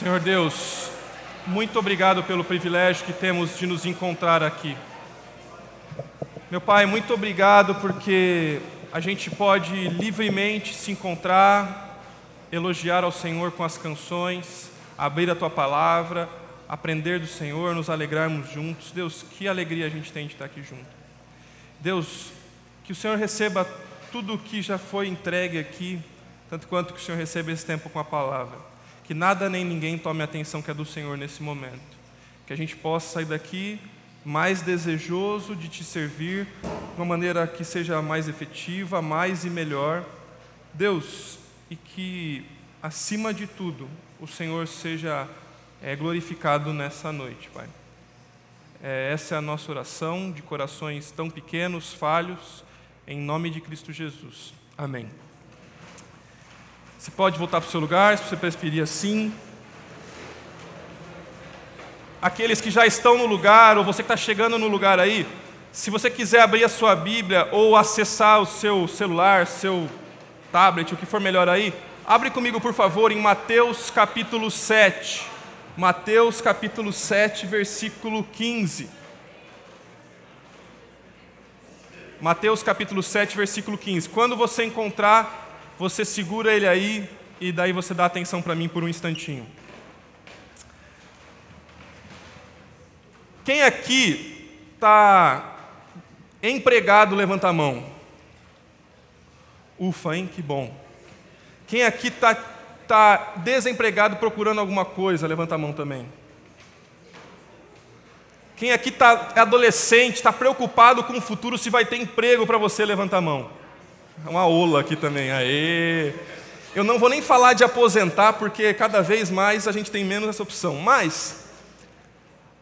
Senhor Deus, muito obrigado pelo privilégio que temos de nos encontrar aqui. Meu Pai, muito obrigado porque a gente pode livremente se encontrar, elogiar ao Senhor com as canções, abrir a tua palavra, aprender do Senhor, nos alegrarmos juntos. Deus, que alegria a gente tem de estar aqui junto. Deus, que o Senhor receba tudo o que já foi entregue aqui, tanto quanto que o Senhor receba esse tempo com a palavra. Que nada nem ninguém tome a atenção que é do Senhor nesse momento. Que a gente possa sair daqui mais desejoso de te servir, de uma maneira que seja mais efetiva, mais e melhor. Deus, e que, acima de tudo, o Senhor seja é, glorificado nessa noite, Pai. É, essa é a nossa oração de corações tão pequenos, falhos, em nome de Cristo Jesus. Amém. Você pode voltar para o seu lugar, se você preferir assim aqueles que já estão no lugar, ou você que está chegando no lugar aí, se você quiser abrir a sua Bíblia ou acessar o seu celular, seu tablet, o que for melhor aí, abre comigo, por favor, em Mateus capítulo 7. Mateus capítulo 7, versículo 15. Mateus capítulo 7, versículo 15. Quando você encontrar, você segura ele aí e daí você dá atenção para mim por um instantinho. Quem aqui está empregado, levanta a mão. Ufa, hein? Que bom. Quem aqui está tá desempregado procurando alguma coisa, levanta a mão também. Quem aqui está adolescente, está preocupado com o futuro, se vai ter emprego para você, levanta a mão. Uma ola aqui também, aê. Eu não vou nem falar de aposentar, porque cada vez mais a gente tem menos essa opção. Mas,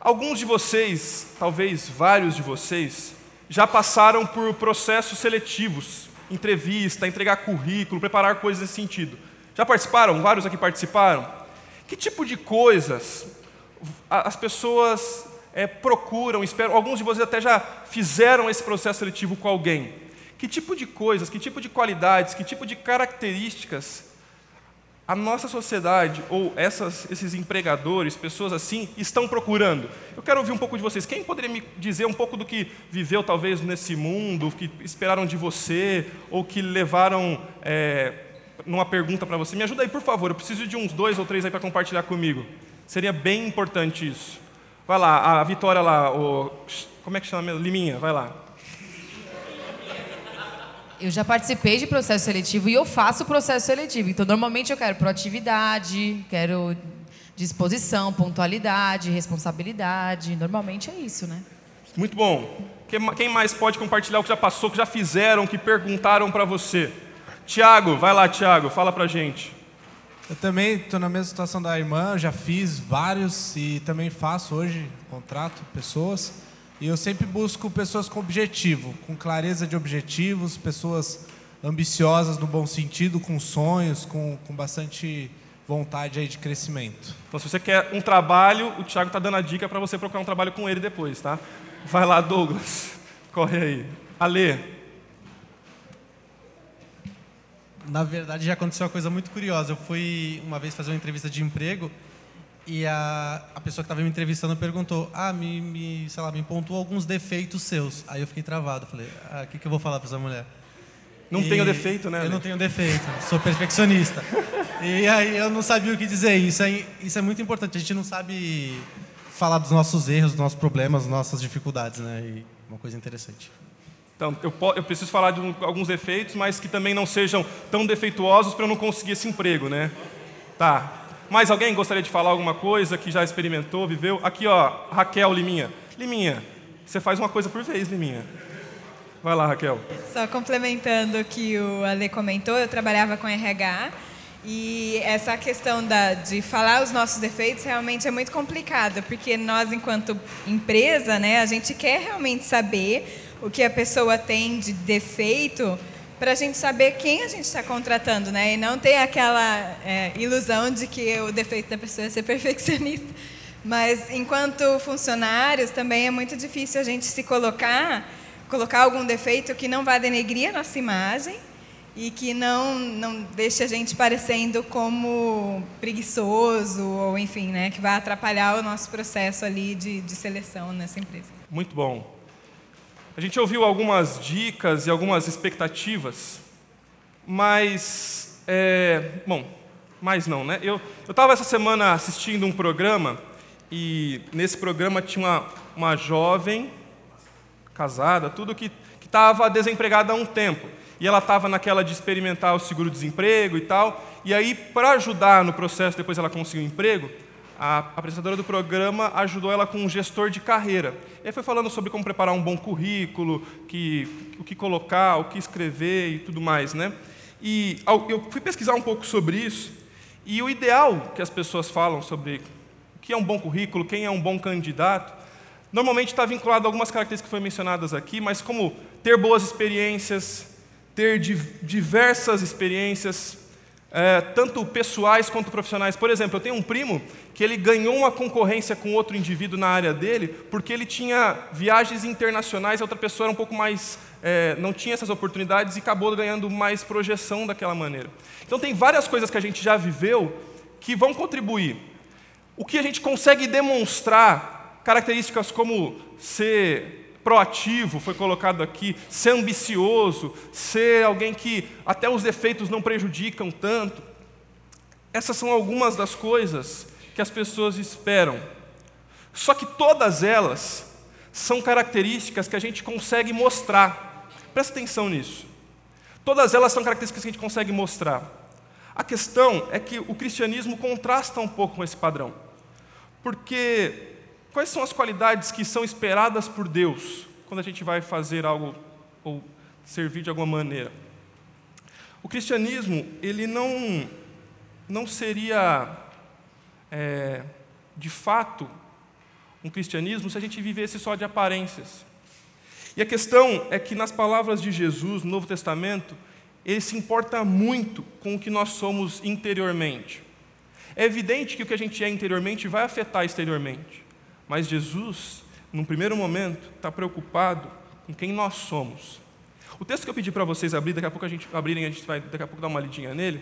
Alguns de vocês, talvez vários de vocês, já passaram por processos seletivos, entrevista, entregar currículo, preparar coisas nesse sentido. Já participaram? Vários aqui participaram? Que tipo de coisas as pessoas é, procuram, esperam? Alguns de vocês até já fizeram esse processo seletivo com alguém. Que tipo de coisas, que tipo de qualidades, que tipo de características a nossa sociedade, ou essas, esses empregadores, pessoas assim, estão procurando? Eu quero ouvir um pouco de vocês. Quem poderia me dizer um pouco do que viveu, talvez, nesse mundo, que esperaram de você, ou que levaram é, numa pergunta para você? Me ajuda aí, por favor. Eu preciso de uns dois ou três aí para compartilhar comigo. Seria bem importante isso. Vai lá, a Vitória lá, o, como é que chama? Liminha, vai lá. Eu já participei de processo seletivo e eu faço processo seletivo. Então, normalmente eu quero proatividade, quero disposição, pontualidade, responsabilidade. Normalmente é isso, né? Muito bom. Quem mais pode compartilhar o que já passou, o que já fizeram, o que perguntaram para você? Tiago, vai lá, Tiago, fala para gente. Eu também estou na mesma situação da irmã, já fiz vários e também faço hoje, contrato pessoas. E eu sempre busco pessoas com objetivo, com clareza de objetivos, pessoas ambiciosas no bom sentido, com sonhos, com, com bastante vontade aí de crescimento. Então, se você quer um trabalho, o Thiago está dando a dica para você procurar um trabalho com ele depois, tá? Vai lá, Douglas. Corre aí. Alê. Na verdade, já aconteceu uma coisa muito curiosa. Eu fui uma vez fazer uma entrevista de emprego e a, a pessoa que estava me entrevistando perguntou: Ah, me, me, sei lá, me pontuou alguns defeitos seus. Aí eu fiquei travado. Falei: Ah, o que, que eu vou falar para essa mulher? Não e tenho defeito, né? Eu não tenho defeito, sou perfeccionista. e aí eu não sabia o que dizer. Isso é, isso é muito importante. A gente não sabe falar dos nossos erros, dos nossos problemas, das nossas dificuldades, né? E uma coisa interessante. Então, eu, eu preciso falar de um, alguns defeitos, mas que também não sejam tão defeituosos para eu não conseguir esse emprego, né? Tá. Mais alguém gostaria de falar alguma coisa que já experimentou, viveu? Aqui, ó, Raquel Liminha. Liminha, você faz uma coisa por vez, Liminha. Vai lá, Raquel. Só complementando o que o Ale comentou, eu trabalhava com RH e essa questão da, de falar os nossos defeitos realmente é muito complicada, porque nós, enquanto empresa, né, a gente quer realmente saber o que a pessoa tem de defeito para a gente saber quem a gente está contratando, né? E não ter aquela é, ilusão de que o defeito da pessoa é ser perfeccionista. Mas enquanto funcionários também é muito difícil a gente se colocar, colocar algum defeito que não vá denegrir a nossa imagem e que não, não deixe a gente parecendo como preguiçoso ou enfim, né, que vai atrapalhar o nosso processo ali de, de seleção nessa empresa. Muito bom. A gente ouviu algumas dicas e algumas expectativas, mas, é, bom, mais não, né? Eu estava essa semana assistindo um programa e nesse programa tinha uma, uma jovem casada, tudo que estava desempregada há um tempo e ela estava naquela de experimentar o seguro-desemprego e tal. E aí, para ajudar no processo, depois ela conseguiu um emprego, a apresentadora do programa ajudou ela com um gestor de carreira. E aí foi falando sobre como preparar um bom currículo, que, o que colocar, o que escrever e tudo mais, né? E eu fui pesquisar um pouco sobre isso, e o ideal que as pessoas falam sobre o que é um bom currículo, quem é um bom candidato, normalmente está vinculado a algumas características que foram mencionadas aqui, mas como ter boas experiências, ter diversas experiências, é, tanto pessoais quanto profissionais. Por exemplo, eu tenho um primo que ele ganhou uma concorrência com outro indivíduo na área dele, porque ele tinha viagens internacionais, a outra pessoa era um pouco mais. É, não tinha essas oportunidades e acabou ganhando mais projeção daquela maneira. Então, tem várias coisas que a gente já viveu que vão contribuir. O que a gente consegue demonstrar, características como ser proativo, foi colocado aqui, ser ambicioso, ser alguém que até os defeitos não prejudicam tanto. Essas são algumas das coisas que as pessoas esperam. Só que todas elas são características que a gente consegue mostrar. Presta atenção nisso. Todas elas são características que a gente consegue mostrar. A questão é que o cristianismo contrasta um pouco com esse padrão. Porque Quais são as qualidades que são esperadas por Deus quando a gente vai fazer algo ou servir de alguma maneira? O cristianismo, ele não, não seria, é, de fato, um cristianismo se a gente vivesse só de aparências. E a questão é que, nas palavras de Jesus, no Novo Testamento, ele se importa muito com o que nós somos interiormente. É evidente que o que a gente é interiormente vai afetar exteriormente. Mas Jesus, num primeiro momento, está preocupado com quem nós somos. O texto que eu pedi para vocês abrir, daqui a pouco a gente abrirem, a gente vai daqui a pouco dar uma lidinha nele.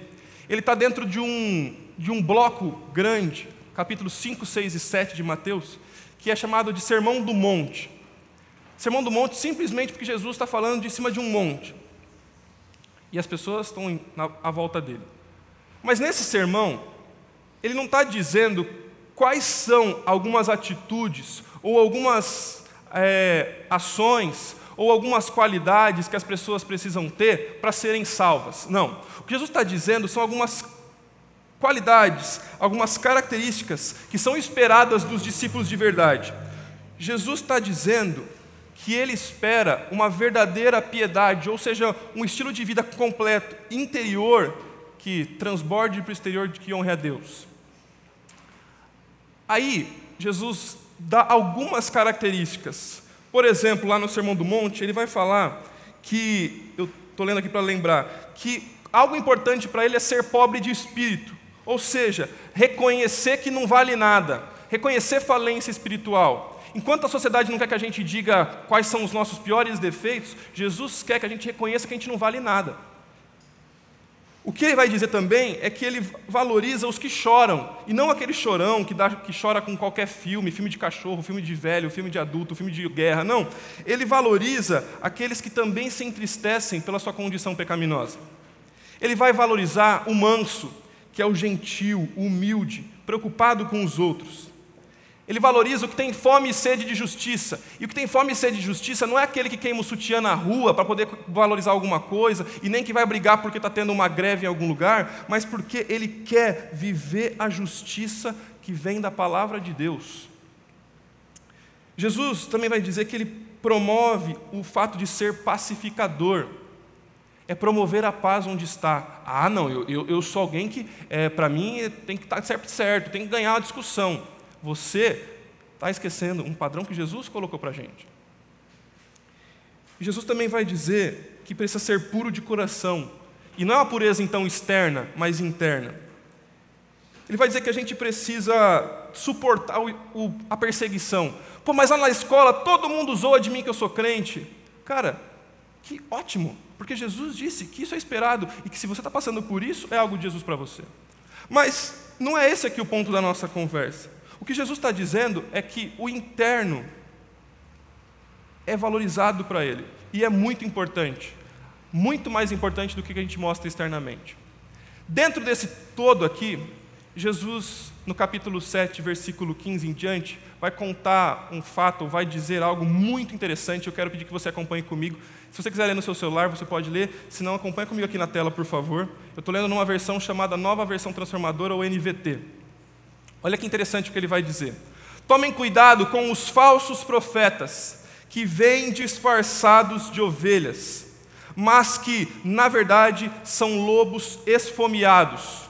Ele está dentro de um, de um bloco grande, capítulos 5, 6 e 7 de Mateus, que é chamado de Sermão do Monte. Sermão do Monte simplesmente porque Jesus está falando de cima de um monte. E as pessoas estão à volta dele. Mas nesse sermão, ele não está dizendo quais são algumas atitudes ou algumas é, ações ou algumas qualidades que as pessoas precisam ter para serem salvas. Não. O que Jesus está dizendo são algumas qualidades, algumas características que são esperadas dos discípulos de verdade. Jesus está dizendo que ele espera uma verdadeira piedade, ou seja, um estilo de vida completo, interior, que transborde para o exterior que honre a Deus. Aí, Jesus dá algumas características. Por exemplo, lá no Sermão do Monte, ele vai falar que, eu estou lendo aqui para lembrar, que algo importante para ele é ser pobre de espírito, ou seja, reconhecer que não vale nada, reconhecer falência espiritual. Enquanto a sociedade não quer que a gente diga quais são os nossos piores defeitos, Jesus quer que a gente reconheça que a gente não vale nada. O que ele vai dizer também é que ele valoriza os que choram, e não aquele chorão que, dá, que chora com qualquer filme, filme de cachorro, filme de velho, filme de adulto, filme de guerra. Não. Ele valoriza aqueles que também se entristecem pela sua condição pecaminosa. Ele vai valorizar o manso, que é o gentil, o humilde, preocupado com os outros. Ele valoriza o que tem fome e sede de justiça. E o que tem fome e sede de justiça não é aquele que queima o sutiã na rua para poder valorizar alguma coisa, e nem que vai brigar porque está tendo uma greve em algum lugar, mas porque ele quer viver a justiça que vem da palavra de Deus. Jesus também vai dizer que ele promove o fato de ser pacificador. É promover a paz onde está. Ah, não, eu, eu, eu sou alguém que, é, para mim, tem que estar tá certo, certo, tem que ganhar a discussão você está esquecendo um padrão que Jesus colocou para a gente. Jesus também vai dizer que precisa ser puro de coração. E não é uma pureza então externa, mas interna. Ele vai dizer que a gente precisa suportar o, o, a perseguição. Pô, mas lá na escola todo mundo zoa de mim que eu sou crente. Cara, que ótimo. Porque Jesus disse que isso é esperado e que se você está passando por isso, é algo de Jesus para você. Mas não é esse aqui o ponto da nossa conversa. O que Jesus está dizendo é que o interno é valorizado para ele e é muito importante, muito mais importante do que a gente mostra externamente. Dentro desse todo aqui, Jesus, no capítulo 7, versículo 15 em diante, vai contar um fato, vai dizer algo muito interessante. Eu quero pedir que você acompanhe comigo. Se você quiser ler no seu celular, você pode ler. Se não, acompanhe comigo aqui na tela, por favor. Eu estou lendo numa versão chamada Nova Versão Transformadora, ou NVT. Olha que interessante o que ele vai dizer. Tomem cuidado com os falsos profetas que vêm disfarçados de ovelhas, mas que, na verdade, são lobos esfomeados.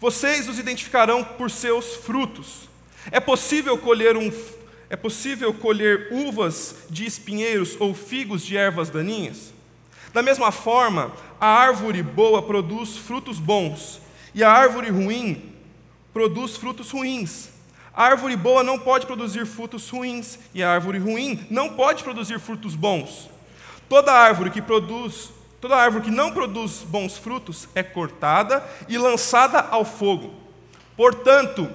Vocês os identificarão por seus frutos. É possível colher um é possível colher uvas de espinheiros ou figos de ervas daninhas? Da mesma forma, a árvore boa produz frutos bons, e a árvore ruim produz frutos ruins. A árvore boa não pode produzir frutos ruins, e a árvore ruim não pode produzir frutos bons. Toda árvore que produz, toda árvore que não produz bons frutos é cortada e lançada ao fogo. Portanto,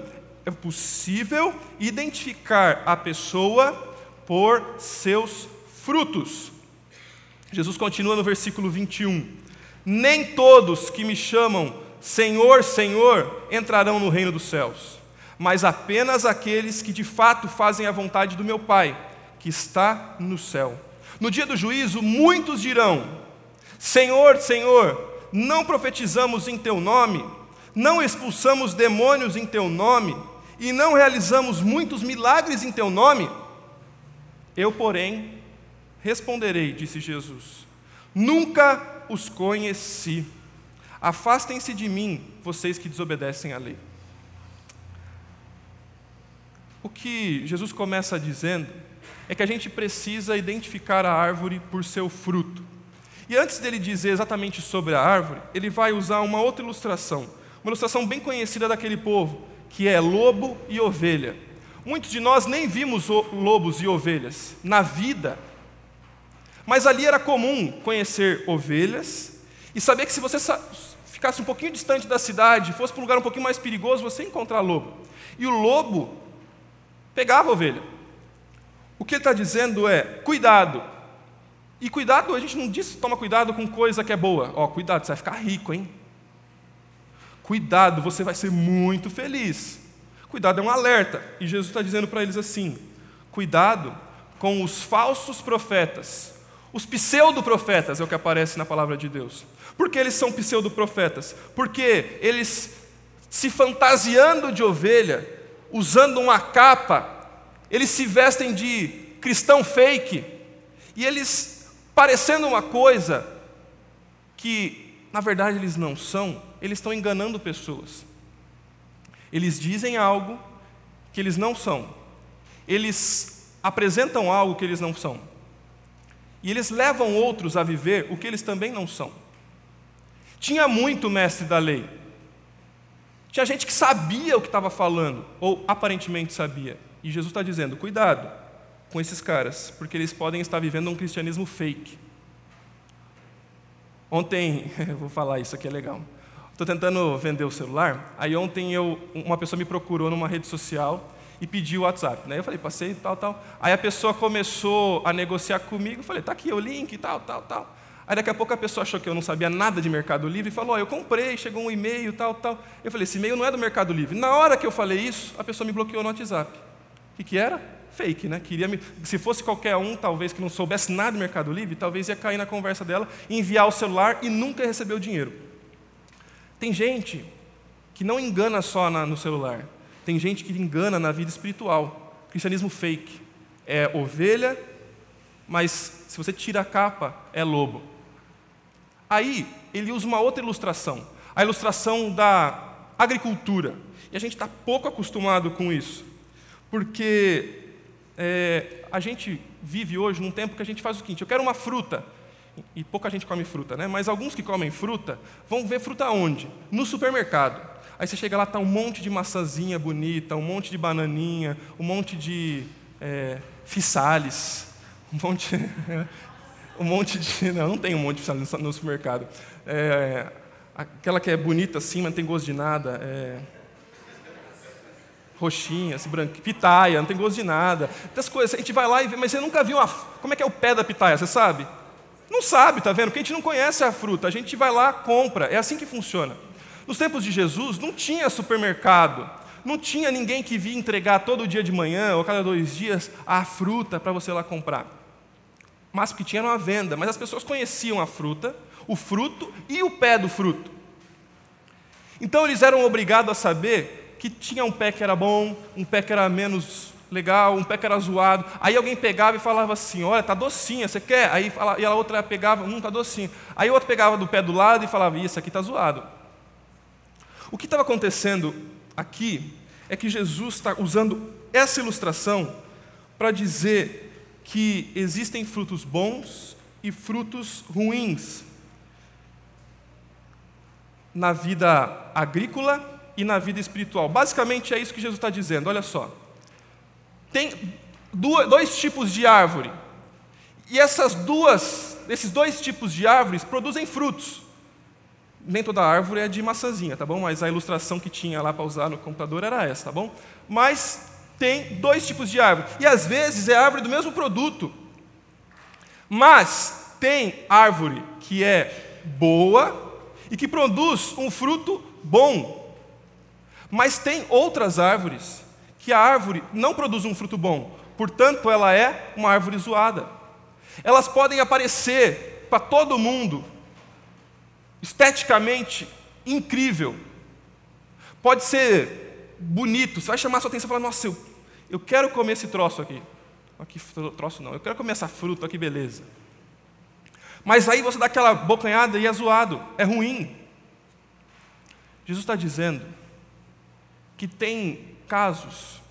é possível identificar a pessoa por seus frutos. Jesus continua no versículo 21. Nem todos que me chamam Senhor, Senhor entrarão no reino dos céus, mas apenas aqueles que de fato fazem a vontade do meu Pai, que está no céu. No dia do juízo, muitos dirão: Senhor, Senhor, não profetizamos em teu nome, não expulsamos demônios em teu nome, e não realizamos muitos milagres em teu nome? Eu, porém, responderei, disse Jesus: Nunca os conheci. Afastem-se de mim, vocês que desobedecem à lei. O que Jesus começa dizendo é que a gente precisa identificar a árvore por seu fruto. E antes dele dizer exatamente sobre a árvore, ele vai usar uma outra ilustração, uma ilustração bem conhecida daquele povo, que é lobo e ovelha. Muitos de nós nem vimos lobos e ovelhas na vida, mas ali era comum conhecer ovelhas e saber que se você ficasse um pouquinho distante da cidade, fosse para um lugar um pouquinho mais perigoso, você ia encontrar lobo. E o lobo pegava a ovelha. O que ele está dizendo é: cuidado. E cuidado, a gente não diz toma cuidado com coisa que é boa. Ó, cuidado, você vai ficar rico, hein? Cuidado, você vai ser muito feliz. Cuidado é um alerta. E Jesus está dizendo para eles assim: cuidado com os falsos profetas. Os pseudo-profetas é o que aparece na palavra de Deus. Por que eles são pseudo-profetas? Porque eles, se fantasiando de ovelha, usando uma capa, eles se vestem de cristão fake, e eles, parecendo uma coisa que, na verdade, eles não são, eles estão enganando pessoas. Eles dizem algo que eles não são. Eles apresentam algo que eles não são. E eles levam outros a viver o que eles também não são. Tinha muito mestre da lei. Tinha gente que sabia o que estava falando, ou aparentemente sabia. E Jesus está dizendo: cuidado com esses caras, porque eles podem estar vivendo um cristianismo fake. Ontem, vou falar isso aqui é legal. Estou tentando vender o celular. Aí ontem eu, uma pessoa me procurou numa rede social e pediu o WhatsApp. Né? Eu falei, passei, tal, tal. Aí a pessoa começou a negociar comigo. Eu falei, tá aqui o link, tal, tal, tal. Aí daqui a pouco a pessoa achou que eu não sabia nada de Mercado Livre e falou, oh, eu comprei, chegou um e-mail, tal, tal. Eu falei, esse e-mail não é do Mercado Livre. Na hora que eu falei isso, a pessoa me bloqueou no WhatsApp. O que, que era? Fake, né? Queria me... Se fosse qualquer um, talvez, que não soubesse nada de Mercado Livre, talvez ia cair na conversa dela, enviar o celular e nunca receber o dinheiro. Tem gente que não engana só na, no celular, tem gente que engana na vida espiritual. Cristianismo fake. É ovelha, mas se você tira a capa, é lobo. Aí, ele usa uma outra ilustração, a ilustração da agricultura. E a gente está pouco acostumado com isso, porque é, a gente vive hoje num tempo que a gente faz o seguinte: eu quero uma fruta, e pouca gente come fruta, né? Mas alguns que comem fruta vão ver fruta onde? No supermercado. Aí você chega lá, tá um monte de maçãzinha bonita, um monte de bananinha, um monte de é, um monte, um monte de. Não, não tem um monte de no supermercado. É, aquela que é bonita assim, mas não tem gosto de nada. É, roxinha, assim, branca, pitaia, não tem gosto de nada. Essas coisas, a gente vai lá e vê, mas você nunca viu uma, como é que é o pé da pitaia, você sabe? Não sabe, tá vendo? Porque a gente não conhece a fruta, a gente vai lá, compra, é assim que funciona. Nos tempos de Jesus não tinha supermercado, não tinha ninguém que vinha entregar todo dia de manhã ou cada dois dias a fruta para você lá comprar. Mas que tinha uma venda, mas as pessoas conheciam a fruta, o fruto e o pé do fruto. Então eles eram obrigados a saber que tinha um pé que era bom, um pé que era menos legal, um pé que era zoado. Aí alguém pegava e falava assim: Olha, tá docinha, você quer? Aí e a outra pegava, hum, tá docinha. Aí o outro pegava do pé do lado e falava: Isso aqui tá zoado. O que estava acontecendo aqui é que Jesus está usando essa ilustração para dizer que existem frutos bons e frutos ruins na vida agrícola e na vida espiritual. Basicamente é isso que Jesus está dizendo. Olha só. Tem dois tipos de árvore. E essas duas, esses dois tipos de árvores produzem frutos. Nem toda árvore é de maçãzinha, tá bom? Mas a ilustração que tinha lá para usar no computador era essa, tá bom? Mas tem dois tipos de árvore. E às vezes é árvore do mesmo produto. Mas tem árvore que é boa e que produz um fruto bom. Mas tem outras árvores que a árvore não produz um fruto bom, portanto, ela é uma árvore zoada. Elas podem aparecer para todo mundo, esteticamente incrível. Pode ser bonito, você vai chamar sua atenção e falar: Nossa, eu, eu quero comer esse troço aqui. Aqui, troço não, eu quero comer essa fruta, que beleza. Mas aí você dá aquela bocanhada e é zoado, é ruim. Jesus está dizendo que tem casos,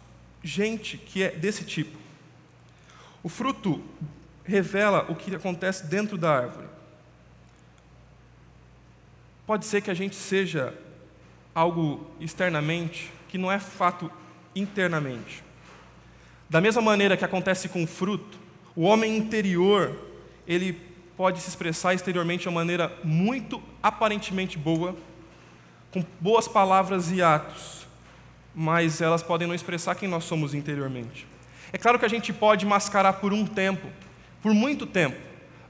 gente que é desse tipo. O fruto revela o que acontece dentro da árvore. Pode ser que a gente seja algo externamente que não é fato internamente. Da mesma maneira que acontece com o fruto, o homem interior, ele pode se expressar exteriormente de uma maneira muito aparentemente boa, com boas palavras e atos mas elas podem não expressar quem nós somos interiormente. É claro que a gente pode mascarar por um tempo, por muito tempo,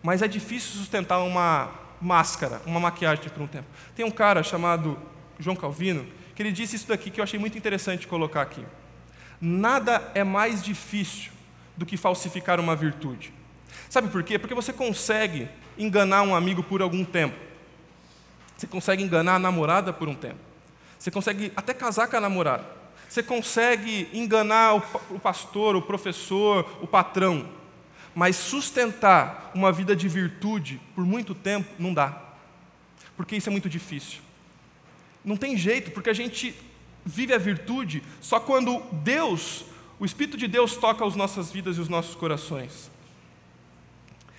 mas é difícil sustentar uma máscara, uma maquiagem por um tempo. Tem um cara chamado João Calvino que ele disse isso daqui que eu achei muito interessante colocar aqui. Nada é mais difícil do que falsificar uma virtude. Sabe por quê? Porque você consegue enganar um amigo por algum tempo. Você consegue enganar a namorada por um tempo. Você consegue até casar com a namorada. Você consegue enganar o pastor, o professor, o patrão. Mas sustentar uma vida de virtude por muito tempo não dá. Porque isso é muito difícil. Não tem jeito, porque a gente vive a virtude só quando Deus, o Espírito de Deus, toca as nossas vidas e os nossos corações.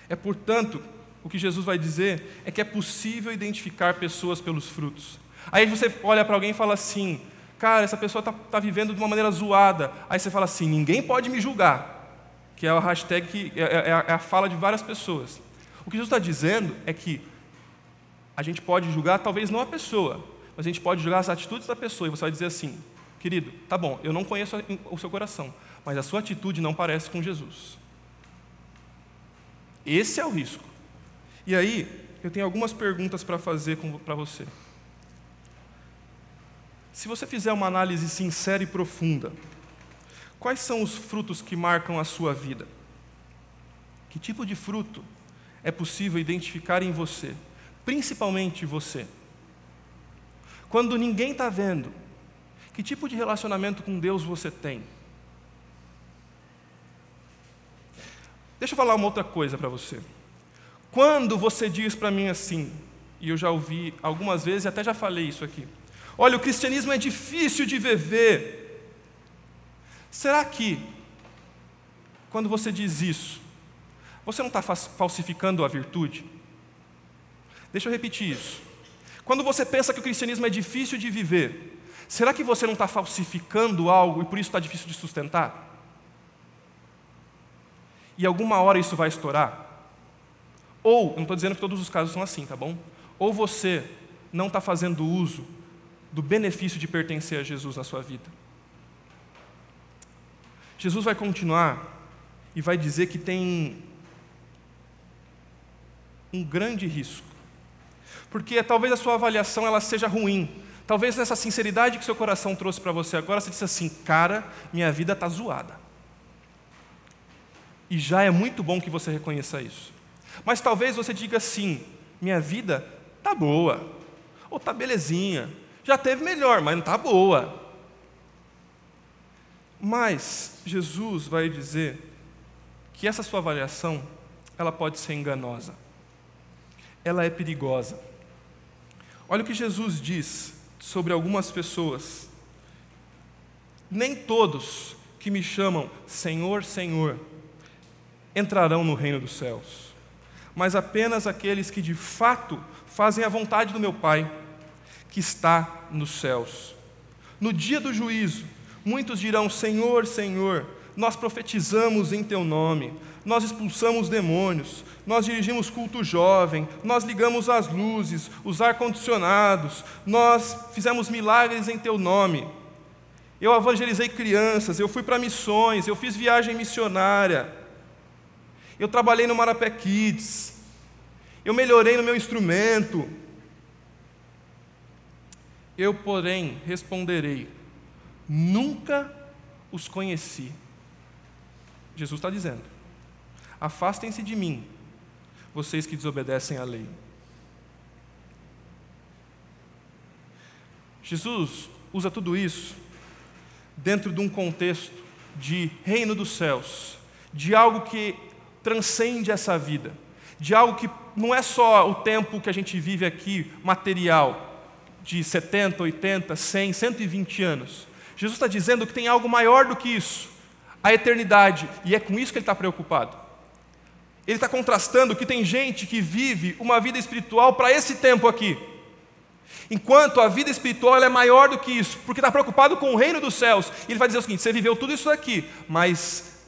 É portanto, o que Jesus vai dizer é que é possível identificar pessoas pelos frutos. Aí você olha para alguém e fala assim: cara, essa pessoa está tá vivendo de uma maneira zoada. Aí você fala assim: ninguém pode me julgar. Que é a hashtag que é, é, é a fala de várias pessoas. O que Jesus está dizendo é que a gente pode julgar talvez não a pessoa, mas a gente pode julgar as atitudes da pessoa. E você vai dizer assim: querido, tá bom, eu não conheço o seu coração, mas a sua atitude não parece com Jesus. Esse é o risco. E aí, eu tenho algumas perguntas para fazer para você. Se você fizer uma análise sincera e profunda, quais são os frutos que marcam a sua vida? Que tipo de fruto é possível identificar em você, principalmente você? Quando ninguém está vendo, que tipo de relacionamento com Deus você tem? Deixa eu falar uma outra coisa para você. Quando você diz para mim assim, e eu já ouvi algumas vezes e até já falei isso aqui, Olha, o cristianismo é difícil de viver. Será que, quando você diz isso, você não está falsificando a virtude? Deixa eu repetir isso. Quando você pensa que o cristianismo é difícil de viver, será que você não está falsificando algo e por isso está difícil de sustentar? E alguma hora isso vai estourar? Ou, eu não estou dizendo que todos os casos são assim, tá bom? Ou você não está fazendo uso do benefício de pertencer a Jesus na sua vida. Jesus vai continuar e vai dizer que tem um grande risco. Porque talvez a sua avaliação ela seja ruim. Talvez nessa sinceridade que seu coração trouxe para você agora, você disse assim: "Cara, minha vida está zoada". E já é muito bom que você reconheça isso. Mas talvez você diga assim: "Minha vida tá boa". Ou tá belezinha. Já teve melhor, mas não tá boa. Mas Jesus vai dizer que essa sua avaliação, ela pode ser enganosa. Ela é perigosa. Olha o que Jesus diz sobre algumas pessoas. Nem todos que me chamam Senhor, Senhor entrarão no reino dos céus, mas apenas aqueles que de fato fazem a vontade do meu Pai, que está nos céus. No dia do juízo, muitos dirão: Senhor, Senhor, nós profetizamos em teu nome, nós expulsamos demônios, nós dirigimos culto jovem, nós ligamos as luzes, os ar-condicionados, nós fizemos milagres em teu nome. Eu evangelizei crianças, eu fui para missões, eu fiz viagem missionária, eu trabalhei no Marapé Kids, eu melhorei no meu instrumento. Eu, porém, responderei: nunca os conheci. Jesus está dizendo: afastem-se de mim, vocês que desobedecem à lei. Jesus usa tudo isso dentro de um contexto de reino dos céus, de algo que transcende essa vida, de algo que não é só o tempo que a gente vive aqui, material, de 70, 80, 100, 120 anos. Jesus está dizendo que tem algo maior do que isso, a eternidade, e é com isso que ele está preocupado. Ele está contrastando que tem gente que vive uma vida espiritual para esse tempo aqui, enquanto a vida espiritual é maior do que isso, porque está preocupado com o reino dos céus. E ele vai dizer o seguinte: você viveu tudo isso aqui, mas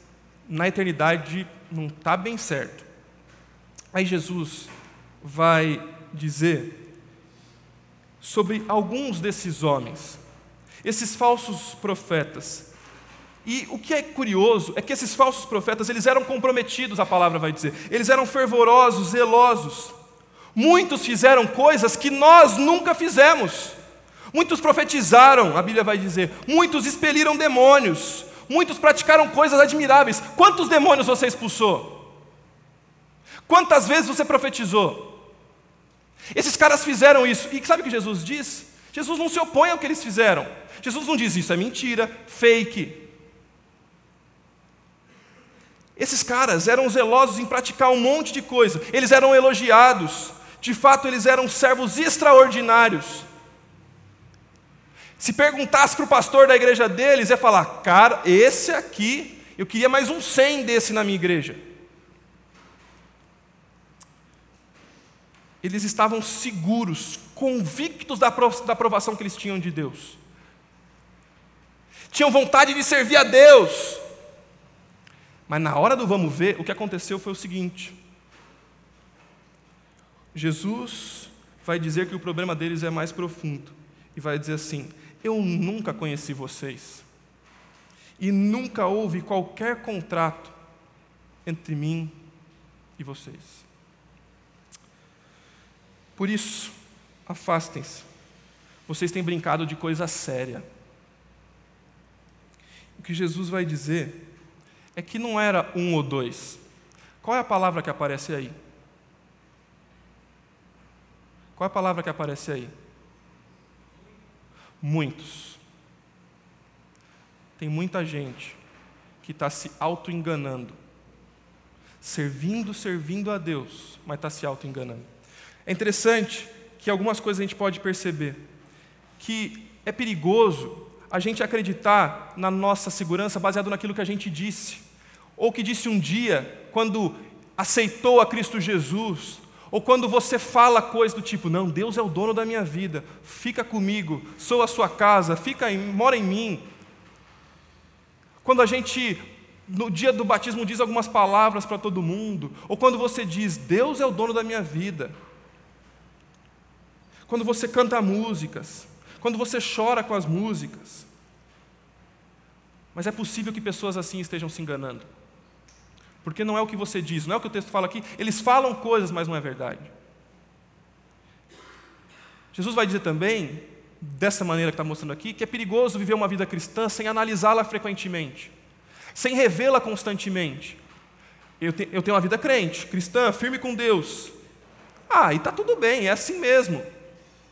na eternidade não está bem certo. Aí Jesus vai dizer sobre alguns desses homens, esses falsos profetas, e o que é curioso é que esses falsos profetas, eles eram comprometidos, a palavra vai dizer. Eles eram fervorosos, zelosos. Muitos fizeram coisas que nós nunca fizemos. Muitos profetizaram, a Bíblia vai dizer. Muitos expeliram demônios. Muitos praticaram coisas admiráveis. Quantos demônios você expulsou? Quantas vezes você profetizou? Esses caras fizeram isso. E sabe o que Jesus diz? Jesus não se opõe ao que eles fizeram. Jesus não diz isso é mentira, fake. Esses caras eram zelosos em praticar um monte de coisa, eles eram elogiados, de fato, eles eram servos extraordinários. Se perguntasse para o pastor da igreja deles, ia falar: Cara, esse aqui, eu queria mais um 100 desse na minha igreja. Eles estavam seguros, convictos da aprovação que eles tinham de Deus. Tinham vontade de servir a Deus, mas na hora do vamos ver, o que aconteceu foi o seguinte: Jesus vai dizer que o problema deles é mais profundo e vai dizer assim: Eu nunca conheci vocês e nunca houve qualquer contrato entre mim e vocês. Por isso, afastem-se. Vocês têm brincado de coisa séria. O que Jesus vai dizer é que não era um ou dois. Qual é a palavra que aparece aí? Qual é a palavra que aparece aí? Muitos. Tem muita gente que está se auto-enganando, servindo, servindo a Deus, mas está se auto-enganando. É interessante que algumas coisas a gente pode perceber, que é perigoso a gente acreditar na nossa segurança baseado naquilo que a gente disse ou que disse um dia, quando aceitou a Cristo Jesus, ou quando você fala coisas do tipo, não, Deus é o dono da minha vida, fica comigo, sou a sua casa, fica em, mora em mim. Quando a gente no dia do batismo diz algumas palavras para todo mundo, ou quando você diz, Deus é o dono da minha vida, quando você canta músicas, quando você chora com as músicas. Mas é possível que pessoas assim estejam se enganando, porque não é o que você diz, não é o que o texto fala aqui, eles falam coisas, mas não é verdade. Jesus vai dizer também, dessa maneira que está mostrando aqui, que é perigoso viver uma vida cristã sem analisá-la frequentemente sem revê-la constantemente. Eu, te, eu tenho uma vida crente, cristã, firme com Deus. Ah, e está tudo bem, é assim mesmo.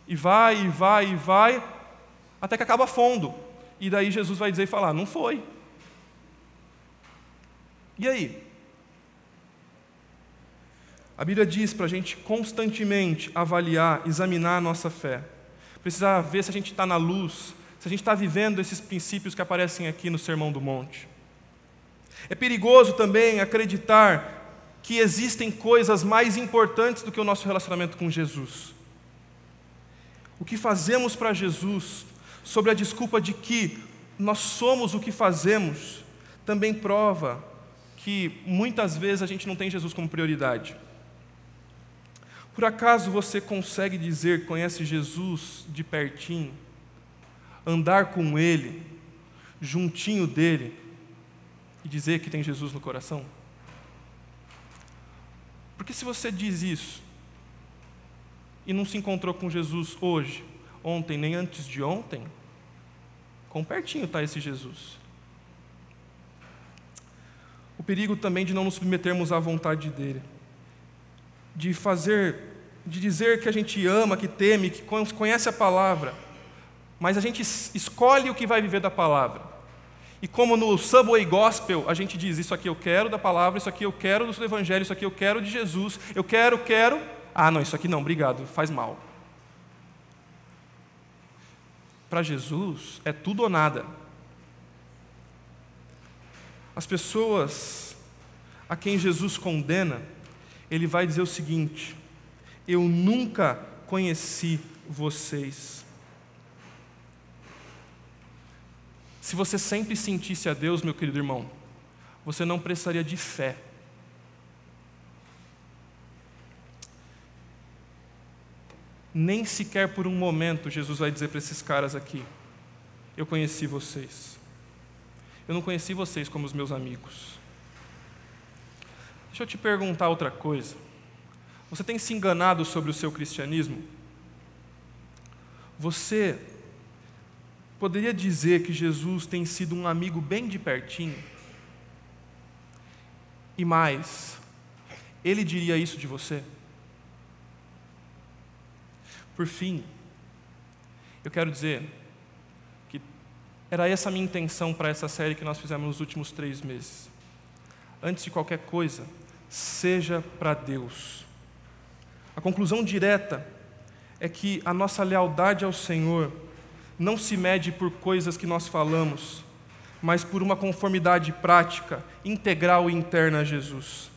E vai, e vai, e vai, até que acaba fundo. E daí Jesus vai dizer e falar: não foi. E aí? A Bíblia diz para a gente constantemente avaliar, examinar a nossa fé. Precisa ver se a gente está na luz, se a gente está vivendo esses princípios que aparecem aqui no Sermão do Monte. É perigoso também acreditar que existem coisas mais importantes do que o nosso relacionamento com Jesus. O que fazemos para Jesus, sobre a desculpa de que nós somos o que fazemos, também prova que muitas vezes a gente não tem Jesus como prioridade. Por acaso você consegue dizer conhece Jesus de pertinho, andar com Ele, juntinho dele, e dizer que tem Jesus no coração? Porque se você diz isso e não se encontrou com Jesus hoje, ontem, nem antes de ontem, quão pertinho está esse Jesus? O perigo também de não nos submetermos à vontade dele, de fazer, de dizer que a gente ama, que teme, que conhece a palavra, mas a gente escolhe o que vai viver da palavra. E como no Subway Gospel a gente diz: Isso aqui eu quero da palavra, isso aqui eu quero do Evangelho, isso aqui eu quero de Jesus, eu quero, quero. Ah, não, isso aqui não, obrigado, faz mal. Para Jesus é tudo ou nada. As pessoas a quem Jesus condena, ele vai dizer o seguinte: Eu nunca conheci vocês. Se você sempre sentisse a Deus, meu querido irmão, você não precisaria de fé. Nem sequer por um momento Jesus vai dizer para esses caras aqui: Eu conheci vocês. Eu não conheci vocês como os meus amigos. Deixa eu te perguntar outra coisa. Você tem se enganado sobre o seu cristianismo? Você poderia dizer que Jesus tem sido um amigo bem de pertinho? E mais, ele diria isso de você? Por fim, eu quero dizer que era essa a minha intenção para essa série que nós fizemos nos últimos três meses. Antes de qualquer coisa, seja para Deus. A conclusão direta é que a nossa lealdade ao Senhor não se mede por coisas que nós falamos, mas por uma conformidade prática, integral e interna a Jesus.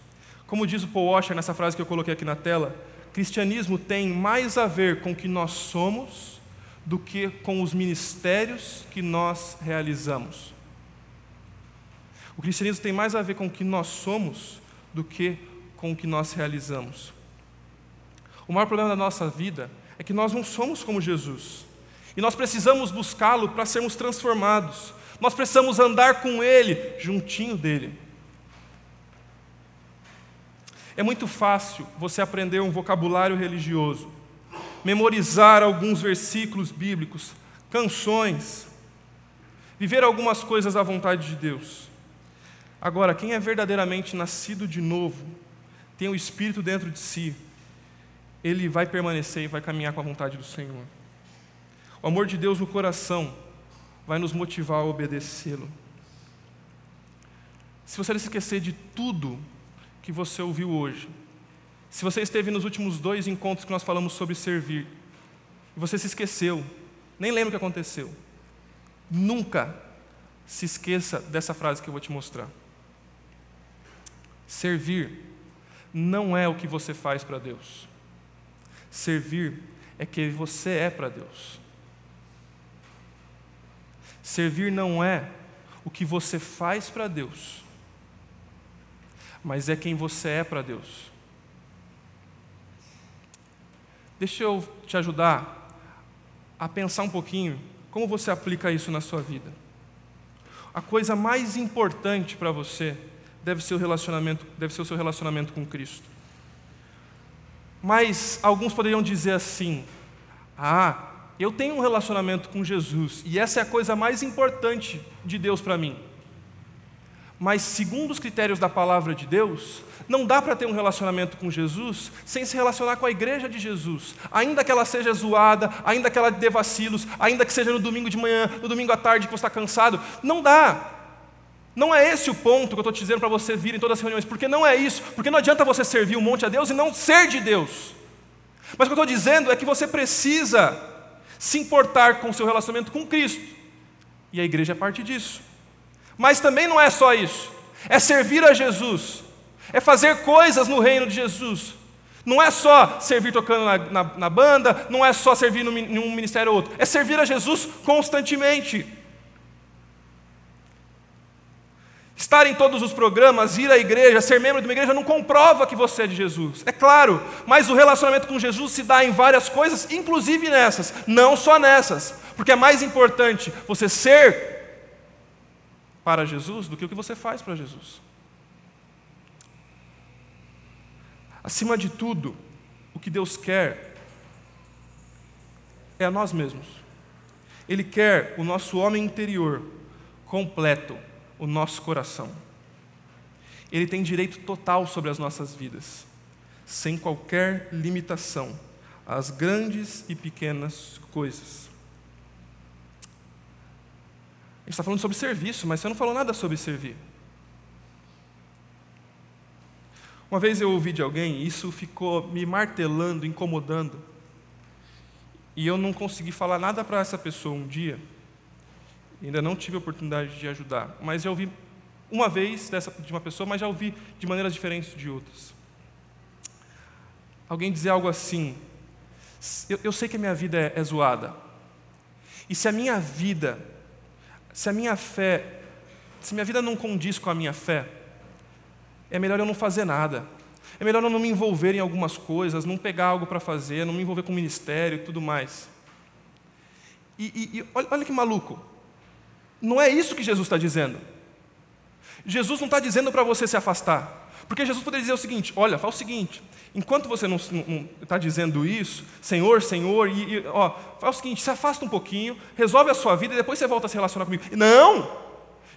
Como diz o Paul Washer nessa frase que eu coloquei aqui na tela, cristianismo tem mais a ver com o que nós somos do que com os ministérios que nós realizamos. O cristianismo tem mais a ver com o que nós somos do que com o que nós realizamos. O maior problema da nossa vida é que nós não somos como Jesus. E nós precisamos buscá-lo para sermos transformados. Nós precisamos andar com Ele, juntinho dele. É muito fácil você aprender um vocabulário religioso, memorizar alguns versículos bíblicos, canções, viver algumas coisas à vontade de Deus. Agora, quem é verdadeiramente nascido de novo, tem o Espírito dentro de si, ele vai permanecer e vai caminhar com a vontade do Senhor. O amor de Deus no coração vai nos motivar a obedecê-lo. Se você se esquecer de tudo que você ouviu hoje, se você esteve nos últimos dois encontros que nós falamos sobre servir, e você se esqueceu, nem lembra o que aconteceu, nunca se esqueça dessa frase que eu vou te mostrar. Servir não é o que você faz para Deus. Servir é que você é para Deus. Servir não é o que você faz para Deus, mas é quem você é para Deus. Deixa eu te ajudar a pensar um pouquinho como você aplica isso na sua vida. A coisa mais importante para você deve ser o relacionamento, deve ser o seu relacionamento com Cristo. Mas alguns poderiam dizer assim: "Ah, eu tenho um relacionamento com Jesus e essa é a coisa mais importante de Deus para mim". Mas segundo os critérios da palavra de Deus, não dá para ter um relacionamento com Jesus sem se relacionar com a igreja de Jesus. Ainda que ela seja zoada, ainda que ela dê vacilos, ainda que seja no domingo de manhã, no domingo à tarde que você está cansado, não dá. Não é esse o ponto que eu estou te dizendo para você vir em todas as reuniões, porque não é isso, porque não adianta você servir um monte a Deus e não ser de Deus. Mas o que eu estou dizendo é que você precisa se importar com o seu relacionamento com Cristo, e a igreja é parte disso. Mas também não é só isso, é servir a Jesus, é fazer coisas no reino de Jesus. Não é só servir tocando na, na, na banda, não é só servir em um ministério ou outro, é servir a Jesus constantemente. Estar em todos os programas, ir à igreja, ser membro de uma igreja não comprova que você é de Jesus. É claro, mas o relacionamento com Jesus se dá em várias coisas, inclusive nessas, não só nessas. Porque é mais importante você ser para Jesus do que o que você faz para Jesus. Acima de tudo, o que Deus quer é a nós mesmos. Ele quer o nosso homem interior completo, o nosso coração. Ele tem direito total sobre as nossas vidas, sem qualquer limitação, às grandes e pequenas coisas. A gente está falando sobre serviço, mas você não falou nada sobre servir. Uma vez eu ouvi de alguém, e isso ficou me martelando, incomodando, e eu não consegui falar nada para essa pessoa um dia, ainda não tive a oportunidade de ajudar, mas já ouvi uma vez dessa, de uma pessoa, mas já ouvi de maneiras diferentes de outras. Alguém dizer algo assim: eu, eu sei que a minha vida é, é zoada, e se a minha vida, se a minha fé, se minha vida não condiz com a minha fé, é melhor eu não fazer nada. É melhor eu não me envolver em algumas coisas, não pegar algo para fazer, não me envolver com o ministério e tudo mais. E, e, e olha, olha que maluco. Não é isso que Jesus está dizendo. Jesus não está dizendo para você se afastar. Porque Jesus poderia dizer o seguinte: olha, fala o seguinte, enquanto você não está dizendo isso, Senhor, Senhor, e, e, ó, fala o seguinte, se afasta um pouquinho, resolve a sua vida e depois você volta a se relacionar comigo. Não!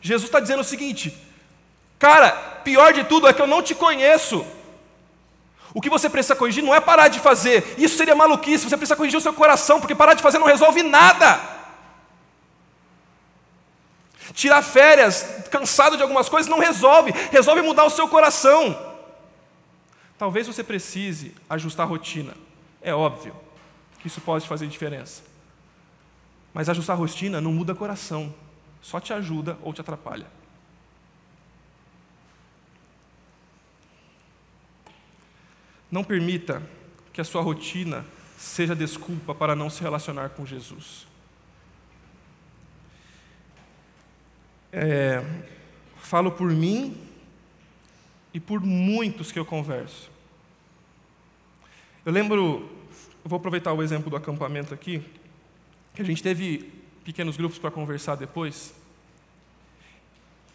Jesus está dizendo o seguinte: Cara, pior de tudo é que eu não te conheço. O que você precisa corrigir não é parar de fazer, isso seria maluquice. Você precisa corrigir o seu coração, porque parar de fazer não resolve nada. Tirar férias, cansado de algumas coisas, não resolve, resolve mudar o seu coração. Talvez você precise ajustar a rotina, é óbvio que isso pode fazer diferença. Mas ajustar a rotina não muda coração, só te ajuda ou te atrapalha. Não permita que a sua rotina seja desculpa para não se relacionar com Jesus. É, falo por mim e por muitos que eu converso. Eu lembro, eu vou aproveitar o exemplo do acampamento aqui, que a gente teve pequenos grupos para conversar depois.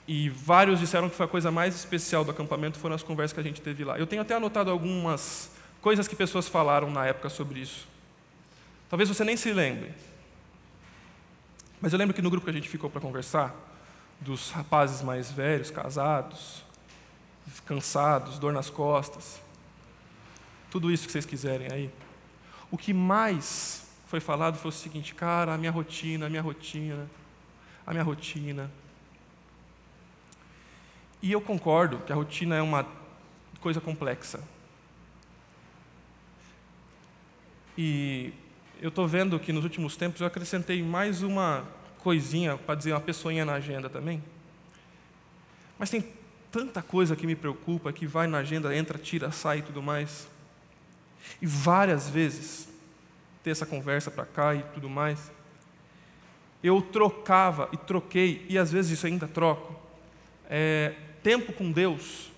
E vários disseram que foi a coisa mais especial do acampamento foram as conversas que a gente teve lá. Eu tenho até anotado algumas coisas que pessoas falaram na época sobre isso. Talvez você nem se lembre. Mas eu lembro que no grupo que a gente ficou para conversar, dos rapazes mais velhos, casados, cansados, dor nas costas, tudo isso que vocês quiserem aí. O que mais foi falado foi o seguinte, cara, a minha rotina, a minha rotina, a minha rotina. E eu concordo que a rotina é uma coisa complexa. E eu estou vendo que nos últimos tempos eu acrescentei mais uma coisinha, para dizer uma pessoinha na agenda também. Mas tem tanta coisa que me preocupa, que vai na agenda, entra, tira, sai e tudo mais. E várias vezes, ter essa conversa para cá e tudo mais, eu trocava e troquei, e às vezes isso ainda troco, é, tempo com Deus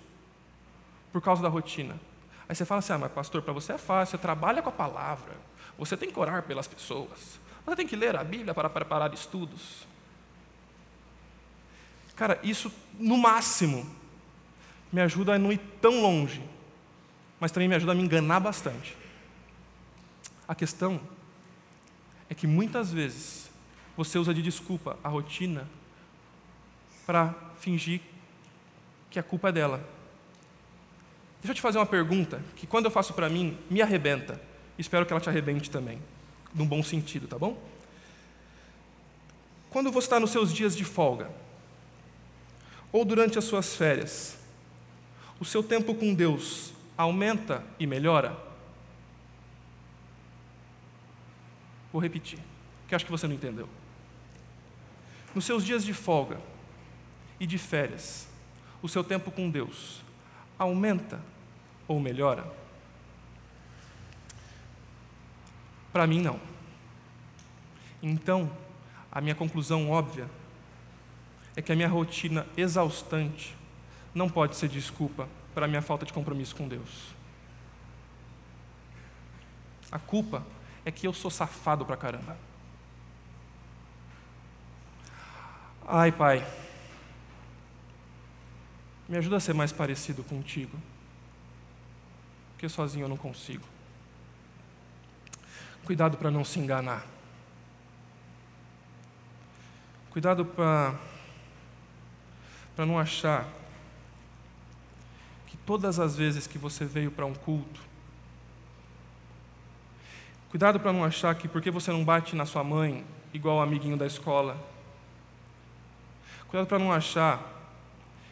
por causa da rotina. Aí você fala assim: ah, mas pastor, para você é fácil, você trabalha com a palavra, você tem que orar pelas pessoas, você tem que ler a Bíblia para preparar estudos. Cara, isso no máximo me ajuda a não ir tão longe, mas também me ajuda a me enganar bastante. A questão é que muitas vezes você usa de desculpa a rotina para fingir que a culpa é dela. Deixa eu te fazer uma pergunta que quando eu faço para mim, me arrebenta. Espero que ela te arrebente também, num bom sentido, tá bom? Quando você está nos seus dias de folga, ou durante as suas férias, o seu tempo com Deus aumenta e melhora? Vou repetir, que acho que você não entendeu. Nos seus dias de folga e de férias, o seu tempo com Deus aumenta ou melhora? Para mim, não. Então, a minha conclusão óbvia é que a minha rotina exaustante não pode ser desculpa para a minha falta de compromisso com Deus. A culpa é que eu sou safado pra caramba. Ai, Pai, me ajuda a ser mais parecido contigo, porque sozinho eu não consigo. Cuidado para não se enganar. Cuidado para não achar que todas as vezes que você veio para um culto, cuidado para não achar que porque você não bate na sua mãe igual o amiguinho da escola, cuidado para não achar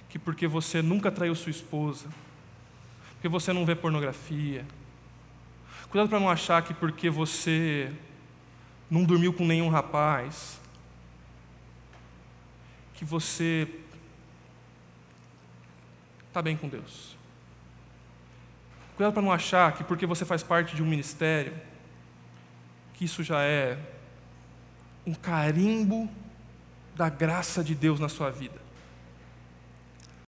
que porque você nunca traiu sua esposa, porque você não vê pornografia, cuidado para não achar que porque você não dormiu com nenhum rapaz, que você está bem com Deus. Cuidado para não achar que porque você faz parte de um ministério, que isso já é um carimbo da graça de Deus na sua vida.